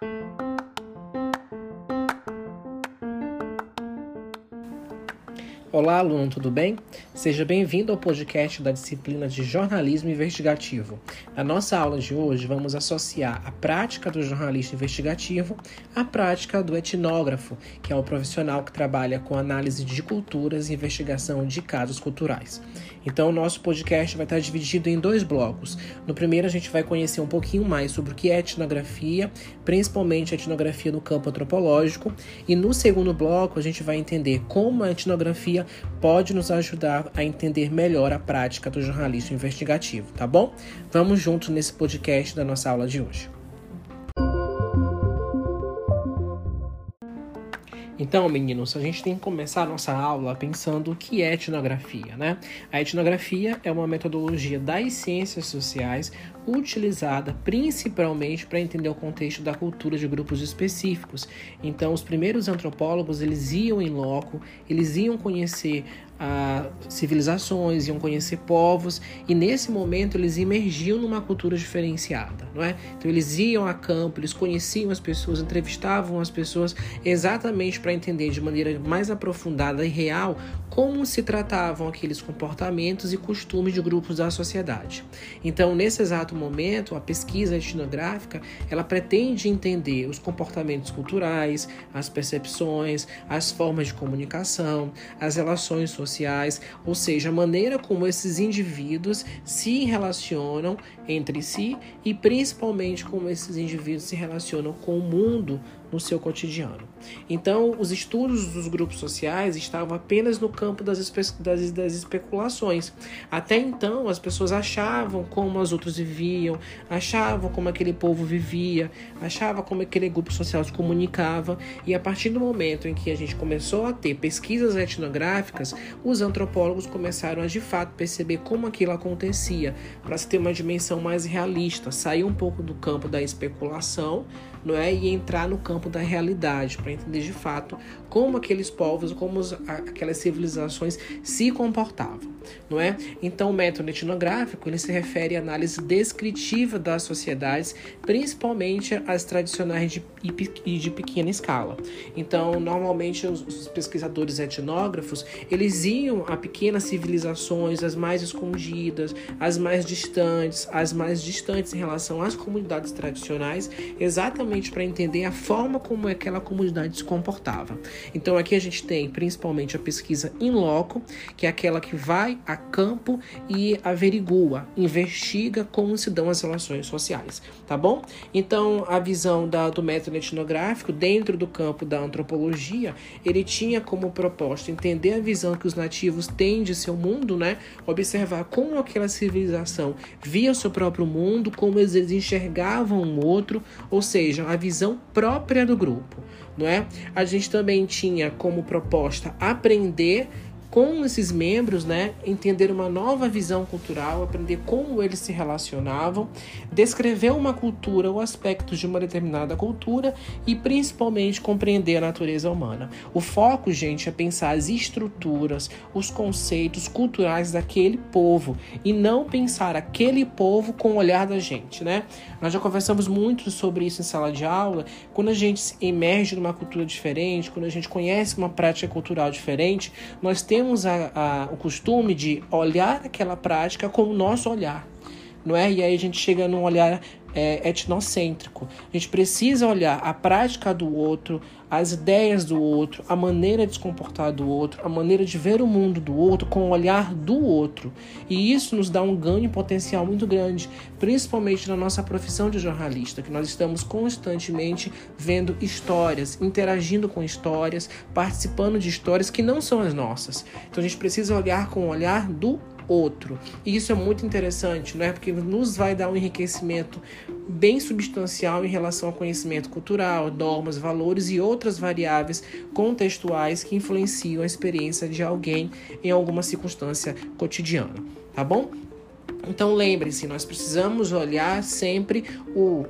Thank you. Olá, aluno, tudo bem? Seja bem-vindo ao podcast da disciplina de Jornalismo Investigativo. Na nossa aula de hoje, vamos associar a prática do jornalista investigativo à prática do etnógrafo, que é o profissional que trabalha com análise de culturas e investigação de casos culturais. Então, o nosso podcast vai estar dividido em dois blocos. No primeiro, a gente vai conhecer um pouquinho mais sobre o que é etnografia, principalmente a etnografia no campo antropológico, e no segundo bloco, a gente vai entender como a etnografia pode nos ajudar a entender melhor a prática do jornalismo investigativo, tá bom? Vamos juntos nesse podcast da nossa aula de hoje. Então, meninos, a gente tem que começar a nossa aula pensando o que é etnografia, né? A etnografia é uma metodologia das ciências sociais utilizada principalmente para entender o contexto da cultura de grupos específicos. Então, os primeiros antropólogos, eles iam em loco, eles iam conhecer a civilizações, iam conhecer povos, e nesse momento eles emergiam numa cultura diferenciada, não é? Então eles iam a campo, eles conheciam as pessoas, entrevistavam as pessoas exatamente para entender de maneira mais aprofundada e real como se tratavam aqueles comportamentos e costumes de grupos da sociedade. Então, nesse exato momento, a pesquisa etnográfica, ela pretende entender os comportamentos culturais, as percepções, as formas de comunicação, as relações sociais, ou seja, a maneira como esses indivíduos se relacionam entre si e principalmente como esses indivíduos se relacionam com o mundo no seu cotidiano. Então, os estudos dos grupos sociais estavam apenas no campo das, espe das, das, especulações. Até então, as pessoas achavam como os outros viviam, achavam como aquele povo vivia, achavam como aquele grupo social se comunicava, e a partir do momento em que a gente começou a ter pesquisas etnográficas, os antropólogos começaram a de fato perceber como aquilo acontecia, para se ter uma dimensão mais realista, sair um pouco do campo da especulação não é? E entrar no campo da realidade para entender de fato como aqueles povos, como os, aquelas civilizações se comportavam, não é? Então, o método etnográfico ele se refere à análise descritiva das sociedades, principalmente as tradicionais de, e de pequena escala. Então, normalmente os, os pesquisadores etnógrafos eles iam a pequenas civilizações, as mais escondidas, as mais distantes, as mais distantes em relação às comunidades tradicionais, exatamente para entender a forma como aquela comunidade se comportava. Então aqui a gente tem principalmente a pesquisa in loco, que é aquela que vai a campo e averigua, investiga como se dão as relações sociais, tá bom? Então a visão da, do método etnográfico dentro do campo da antropologia, ele tinha como proposta entender a visão que os nativos têm de seu mundo, né? Observar como aquela civilização via o seu próprio mundo, como eles enxergavam o outro, ou seja, a visão própria do grupo, não é? A gente também tinha como proposta aprender com esses membros, né, entender uma nova visão cultural, aprender como eles se relacionavam, descrever uma cultura ou aspectos de uma determinada cultura e principalmente compreender a natureza humana. O foco, gente, é pensar as estruturas, os conceitos culturais daquele povo e não pensar aquele povo com o olhar da gente, né? Nós já conversamos muito sobre isso em sala de aula. Quando a gente emerge numa cultura diferente, quando a gente conhece uma prática cultural diferente, nós temos temos a, a, o costume de olhar aquela prática com o nosso olhar, não é? E aí a gente chega num olhar é, etnocêntrico. A gente precisa olhar a prática do outro, as ideias do outro, a maneira de se comportar do outro, a maneira de ver o mundo do outro com o olhar do outro. E isso nos dá um ganho potencial muito grande, principalmente na nossa profissão de jornalista, que nós estamos constantemente vendo histórias, interagindo com histórias, participando de histórias que não são as nossas. Então a gente precisa olhar com o olhar do outro. E isso é muito interessante, não é? Porque nos vai dar um enriquecimento bem substancial em relação ao conhecimento cultural, normas, valores e outras variáveis contextuais que influenciam a experiência de alguém em alguma circunstância cotidiana, tá bom? Então lembre-se, nós precisamos olhar sempre o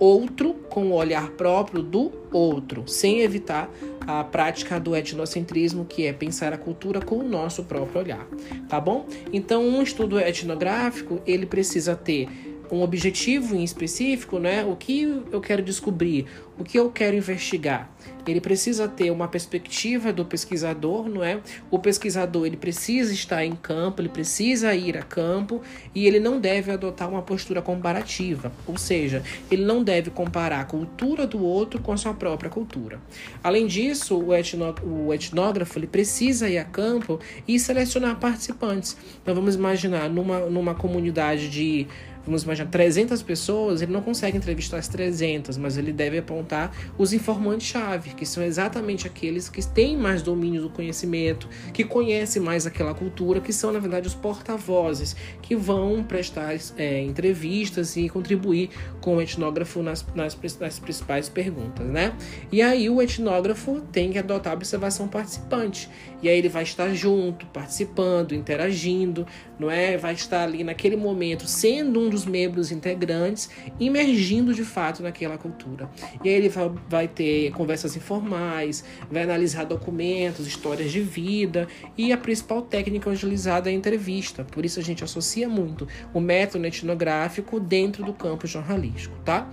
outro com o olhar próprio do outro, sem evitar a prática do etnocentrismo, que é pensar a cultura com o nosso próprio olhar, tá bom? Então, um estudo etnográfico, ele precisa ter um objetivo em específico, né? O que eu quero descobrir, o que eu quero investigar. Ele precisa ter uma perspectiva do pesquisador, não é? O pesquisador ele precisa estar em campo, ele precisa ir a campo e ele não deve adotar uma postura comparativa, ou seja, ele não deve comparar a cultura do outro com a sua própria cultura. Além disso, o, etno, o etnógrafo ele precisa ir a campo e selecionar participantes. Então vamos imaginar numa, numa comunidade de vamos imaginar, 300 pessoas, ele não consegue entrevistar as 300, mas ele deve apontar os informantes-chave, que são exatamente aqueles que têm mais domínio do conhecimento, que conhecem mais aquela cultura, que são, na verdade, os porta-vozes, que vão prestar é, entrevistas e contribuir com o etnógrafo nas, nas, nas principais perguntas, né? E aí o etnógrafo tem que adotar a observação participante, e aí ele vai estar junto, participando, interagindo, não é? Vai estar ali naquele momento sendo um dos membros integrantes, imergindo de fato naquela cultura. E aí ele vai, vai ter conversas informais, vai analisar documentos, histórias de vida e a principal técnica utilizada é a entrevista. Por isso a gente associa muito o método etnográfico dentro do campo jornalístico, tá?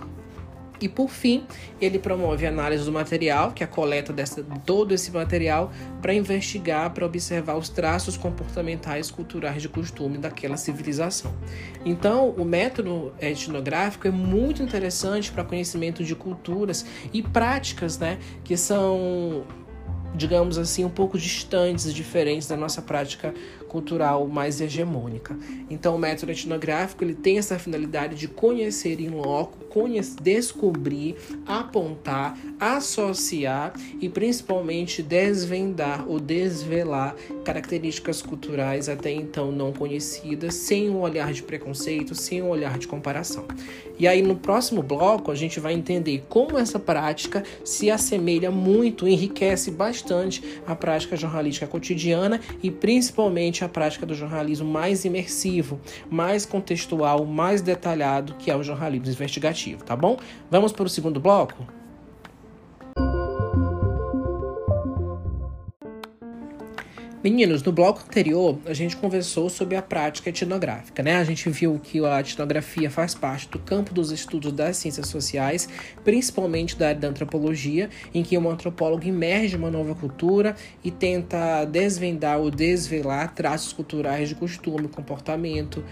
E por fim, ele promove a análise do material, que é a coleta dessa, de todo esse material, para investigar, para observar os traços comportamentais culturais de costume daquela civilização. Então, o método etnográfico é muito interessante para conhecimento de culturas e práticas, né, que são digamos assim, um pouco distantes, diferentes da nossa prática cultural mais hegemônica. Então, o método etnográfico ele tem essa finalidade de conhecer em loco, descobrir, apontar, associar e principalmente desvendar ou desvelar características culturais até então não conhecidas, sem um olhar de preconceito, sem um olhar de comparação. E aí, no próximo bloco, a gente vai entender como essa prática se assemelha muito, enriquece bastante a prática jornalística cotidiana e principalmente a prática do jornalismo mais imersivo, mais contextual, mais detalhado, que é o jornalismo investigativo, tá bom? Vamos para o segundo bloco? Meninos, no bloco anterior a gente conversou sobre a prática etnográfica, né? A gente viu que a etnografia faz parte do campo dos estudos das ciências sociais, principalmente da área da antropologia, em que um antropólogo emerge uma nova cultura e tenta desvendar ou desvelar traços culturais de costume, comportamento,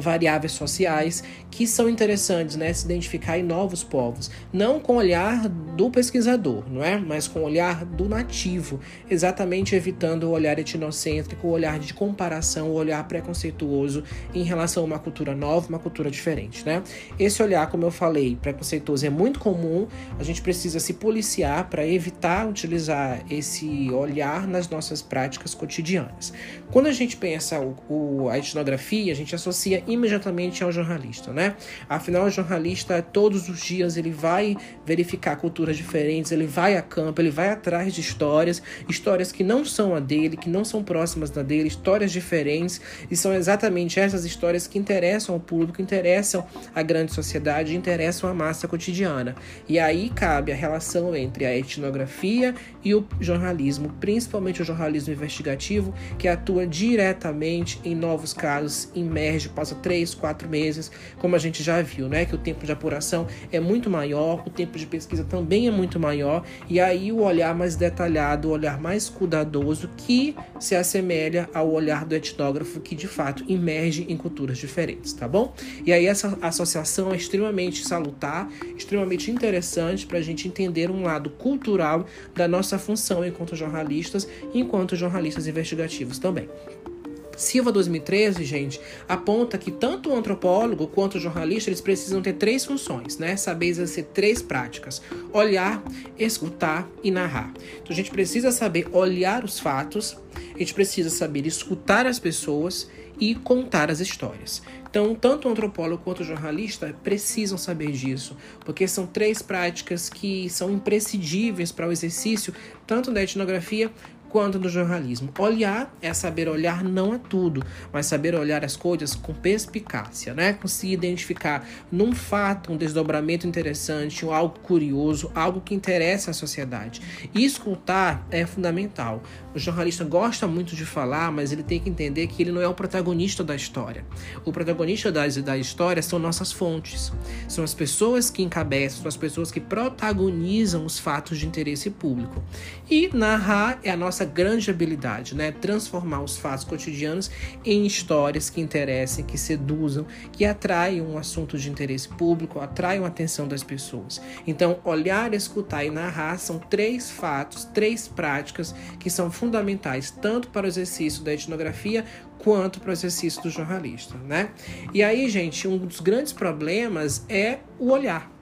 variáveis sociais que são interessantes, né, se identificar em novos povos, não com o olhar do pesquisador, não é, mas com o olhar do nativo, exatamente evitando o olhar etnocêntrico, o olhar de comparação, o olhar preconceituoso em relação a uma cultura nova, uma cultura diferente, né? Esse olhar, como eu falei, preconceituoso é muito comum. A gente precisa se policiar para evitar utilizar esse olhar nas nossas práticas cotidianas. Quando a gente pensa o, o, a etnografia, a gente associa associa imediatamente ao jornalista, né? Afinal, o jornalista todos os dias ele vai verificar culturas diferentes, ele vai a campo, ele vai atrás de histórias, histórias que não são a dele, que não são próximas da dele, histórias diferentes, e são exatamente essas histórias que interessam ao público, interessam à grande sociedade, interessam à massa cotidiana. E aí cabe a relação entre a etnografia e o jornalismo, principalmente o jornalismo investigativo, que atua diretamente em novos casos, emerge passa três, quatro meses, como a gente já viu, né? Que o tempo de apuração é muito maior, o tempo de pesquisa também é muito maior, e aí o olhar mais detalhado, o olhar mais cuidadoso, que se assemelha ao olhar do etnógrafo, que de fato emerge em culturas diferentes, tá bom? E aí essa associação é extremamente salutar, extremamente interessante para a gente entender um lado cultural da nossa função enquanto jornalistas, enquanto jornalistas investigativos também. Silva 2013, gente, aponta que tanto o antropólogo quanto o jornalista eles precisam ter três funções, né? Saber exercer três práticas: olhar, escutar e narrar. Então a gente precisa saber olhar os fatos, a gente precisa saber escutar as pessoas e contar as histórias. Então, tanto o antropólogo quanto o jornalista precisam saber disso, porque são três práticas que são imprescindíveis para o exercício tanto da etnografia quanto no jornalismo. Olhar é saber olhar não a tudo, mas saber olhar as coisas com perspicácia, né? Conseguir identificar num fato um desdobramento interessante, algo curioso, algo que interessa à sociedade. E escutar é fundamental. O jornalista gosta muito de falar, mas ele tem que entender que ele não é o protagonista da história. O protagonista da, da história são nossas fontes. São as pessoas que encabeçam, são as pessoas que protagonizam os fatos de interesse público. E narrar é a nossa grande habilidade, né? Transformar os fatos cotidianos em histórias que interessem, que seduzam, que atraiam um assunto de interesse público, atraiam a atenção das pessoas. Então, olhar, escutar e narrar são três fatos, três práticas que são fundamentais tanto para o exercício da etnografia quanto para o exercício do jornalista, né? E aí, gente, um dos grandes problemas é o olhar.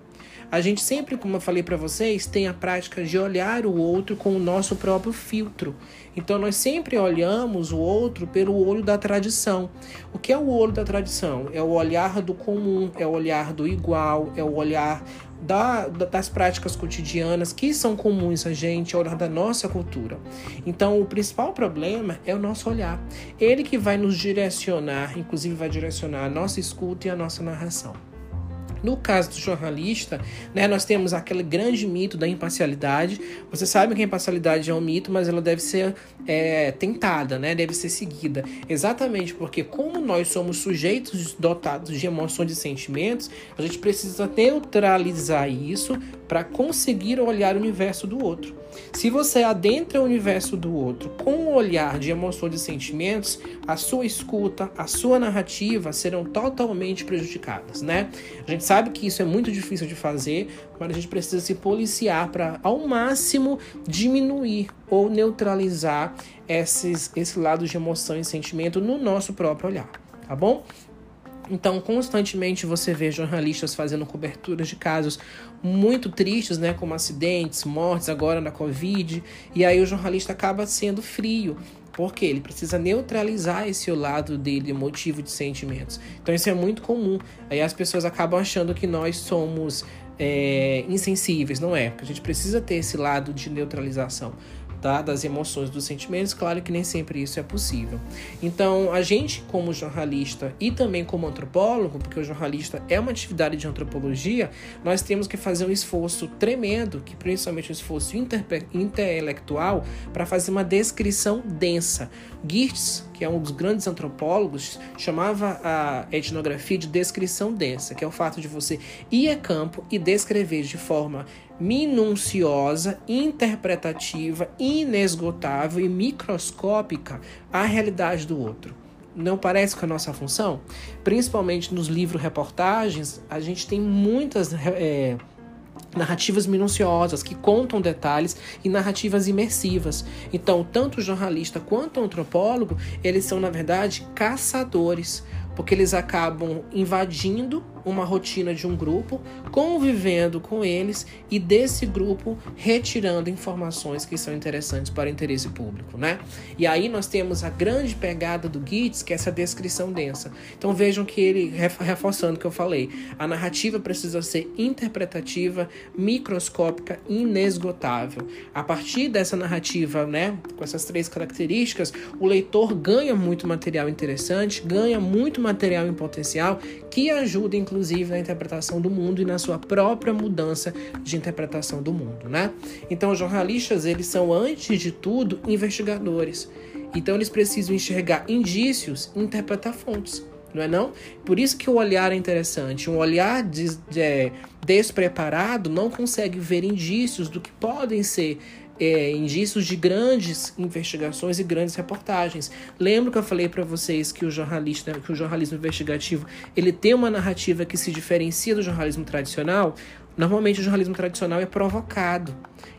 A gente sempre, como eu falei para vocês, tem a prática de olhar o outro com o nosso próprio filtro. Então nós sempre olhamos o outro pelo olho da tradição. O que é o olho da tradição? É o olhar do comum, é o olhar do igual, é o olhar da, das práticas cotidianas que são comuns a gente, é olhar da nossa cultura. Então o principal problema é o nosso olhar. Ele que vai nos direcionar, inclusive vai direcionar a nossa escuta e a nossa narração. No caso do jornalista, né, nós temos aquele grande mito da imparcialidade. Você sabe que a imparcialidade é um mito, mas ela deve ser é, tentada, né, deve ser seguida. Exatamente porque, como nós somos sujeitos dotados de emoções e sentimentos, a gente precisa neutralizar isso para conseguir olhar o universo do outro. Se você adentra o universo do outro com um olhar de emoções e sentimentos, a sua escuta, a sua narrativa serão totalmente prejudicadas, né? A gente sabe que isso é muito difícil de fazer, mas a gente precisa se policiar para, ao máximo, diminuir ou neutralizar esses, esse lado de emoção e sentimento no nosso próprio olhar, tá bom? Então, constantemente você vê jornalistas fazendo coberturas de casos muito tristes, né, como acidentes, mortes agora na Covid, e aí o jornalista acaba sendo frio, porque ele precisa neutralizar esse lado dele emotivo de sentimentos. Então isso é muito comum. Aí as pessoas acabam achando que nós somos é, insensíveis, não é? Porque a gente precisa ter esse lado de neutralização tá? das emoções, dos sentimentos. Claro que nem sempre isso é possível. Então, a gente, como jornalista e também como antropólogo, porque o jornalista é uma atividade de antropologia, nós temos que fazer um esforço tremendo, que principalmente um esforço intelectual, para fazer uma descrição densa. Geertz, que é um dos grandes antropólogos, chamava a etnografia de descrição densa, que é o fato de você ir a campo e descrever de forma minuciosa, interpretativa, inesgotável e microscópica a realidade do outro. Não parece com a nossa função? Principalmente nos livros reportagens, a gente tem muitas é, narrativas minuciosas que contam detalhes e narrativas imersivas. Então, tanto o jornalista quanto o antropólogo, eles são na verdade caçadores, porque eles acabam invadindo uma rotina de um grupo, convivendo com eles e desse grupo retirando informações que são interessantes para o interesse público, né? E aí nós temos a grande pegada do Gitz, que é essa descrição densa. Então vejam que ele reforçando o que eu falei, a narrativa precisa ser interpretativa, microscópica, inesgotável. A partir dessa narrativa, né, com essas três características, o leitor ganha muito material interessante, ganha muito material em potencial que ajuda inclusive inclusive na interpretação do mundo e na sua própria mudança de interpretação do mundo, né? Então, os jornalistas, eles são antes de tudo investigadores. Então, eles precisam enxergar indícios e interpretar fontes não é não? Por isso que o olhar é interessante. Um olhar de, despreparado não consegue ver indícios do que podem ser é, indícios de grandes investigações e grandes reportagens. Lembro que eu falei para vocês que o jornalista, que o jornalismo investigativo, ele tem uma narrativa que se diferencia do jornalismo tradicional. Normalmente o jornalismo tradicional é provocado.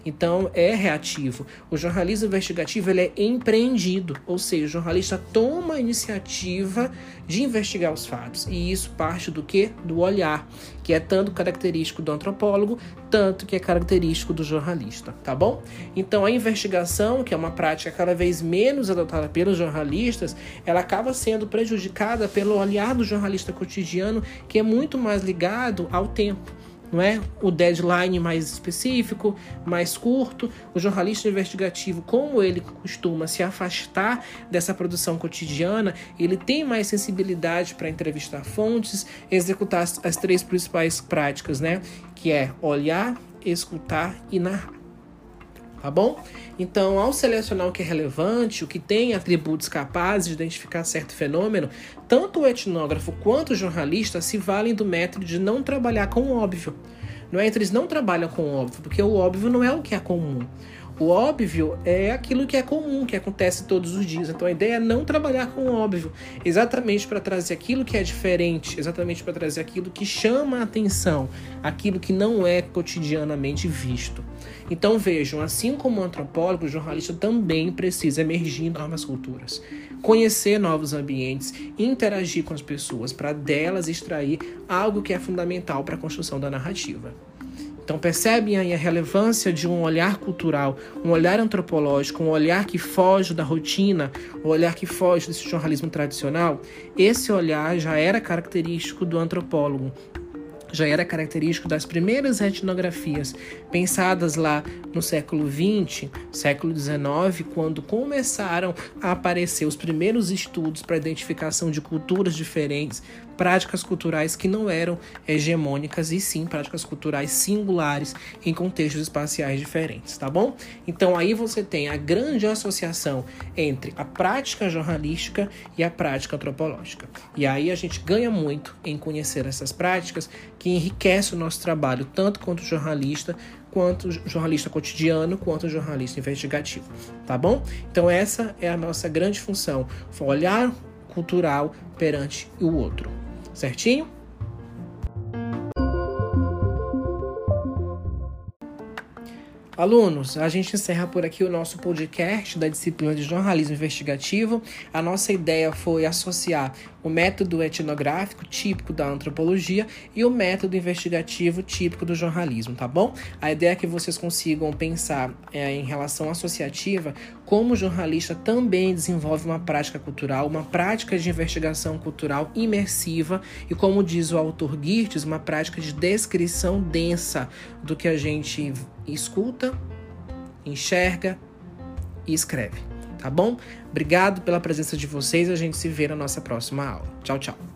Então é reativo. O jornalismo investigativo ele é empreendido, ou seja, o jornalista toma a iniciativa de investigar os fatos. E isso parte do que? Do olhar, que é tanto característico do antropólogo, tanto que é característico do jornalista, tá bom? Então a investigação, que é uma prática cada vez menos adotada pelos jornalistas, ela acaba sendo prejudicada pelo olhar do jornalista cotidiano, que é muito mais ligado ao tempo não é? O deadline mais específico, mais curto. O jornalista investigativo, como ele costuma se afastar dessa produção cotidiana, ele tem mais sensibilidade para entrevistar fontes, executar as, as três principais práticas, né? Que é olhar, escutar e narrar tá bom? Então, ao selecionar o que é relevante, o que tem atributos capazes de identificar certo fenômeno, tanto o etnógrafo quanto o jornalista se valem do método de não trabalhar com o óbvio. Não é? Então, eles não trabalham com o óbvio, porque o óbvio não é o que é comum. O óbvio é aquilo que é comum, que acontece todos os dias. Então a ideia é não trabalhar com o óbvio, exatamente para trazer aquilo que é diferente, exatamente para trazer aquilo que chama a atenção, aquilo que não é cotidianamente visto. Então vejam, assim como o antropólogo, o jornalista também precisa emergir em novas culturas, conhecer novos ambientes, interagir com as pessoas para delas extrair algo que é fundamental para a construção da narrativa. Então percebem aí a relevância de um olhar cultural, um olhar antropológico, um olhar que foge da rotina, um olhar que foge desse jornalismo tradicional. Esse olhar já era característico do antropólogo, já era característico das primeiras etnografias pensadas lá no século XX, século XIX, quando começaram a aparecer os primeiros estudos para identificação de culturas diferentes, práticas culturais que não eram hegemônicas e sim práticas culturais singulares em contextos espaciais diferentes, tá bom? Então aí você tem a grande associação entre a prática jornalística e a prática antropológica. E aí a gente ganha muito em conhecer essas práticas que enriquece o nosso trabalho, tanto quanto jornalista, quanto jornalista cotidiano, quanto jornalista investigativo, tá bom? Então essa é a nossa grande função, olhar cultural perante o outro, certinho? Alunos, a gente encerra por aqui o nosso podcast da disciplina de jornalismo investigativo. A nossa ideia foi associar o método etnográfico típico da antropologia e o método investigativo típico do jornalismo, tá bom? A ideia é que vocês consigam pensar é, em relação associativa como o jornalista também desenvolve uma prática cultural, uma prática de investigação cultural imersiva e, como diz o autor Girtes, uma prática de descrição densa do que a gente escuta, enxerga e escreve tá bom? Obrigado pela presença de vocês, a gente se vê na nossa próxima aula. Tchau, tchau.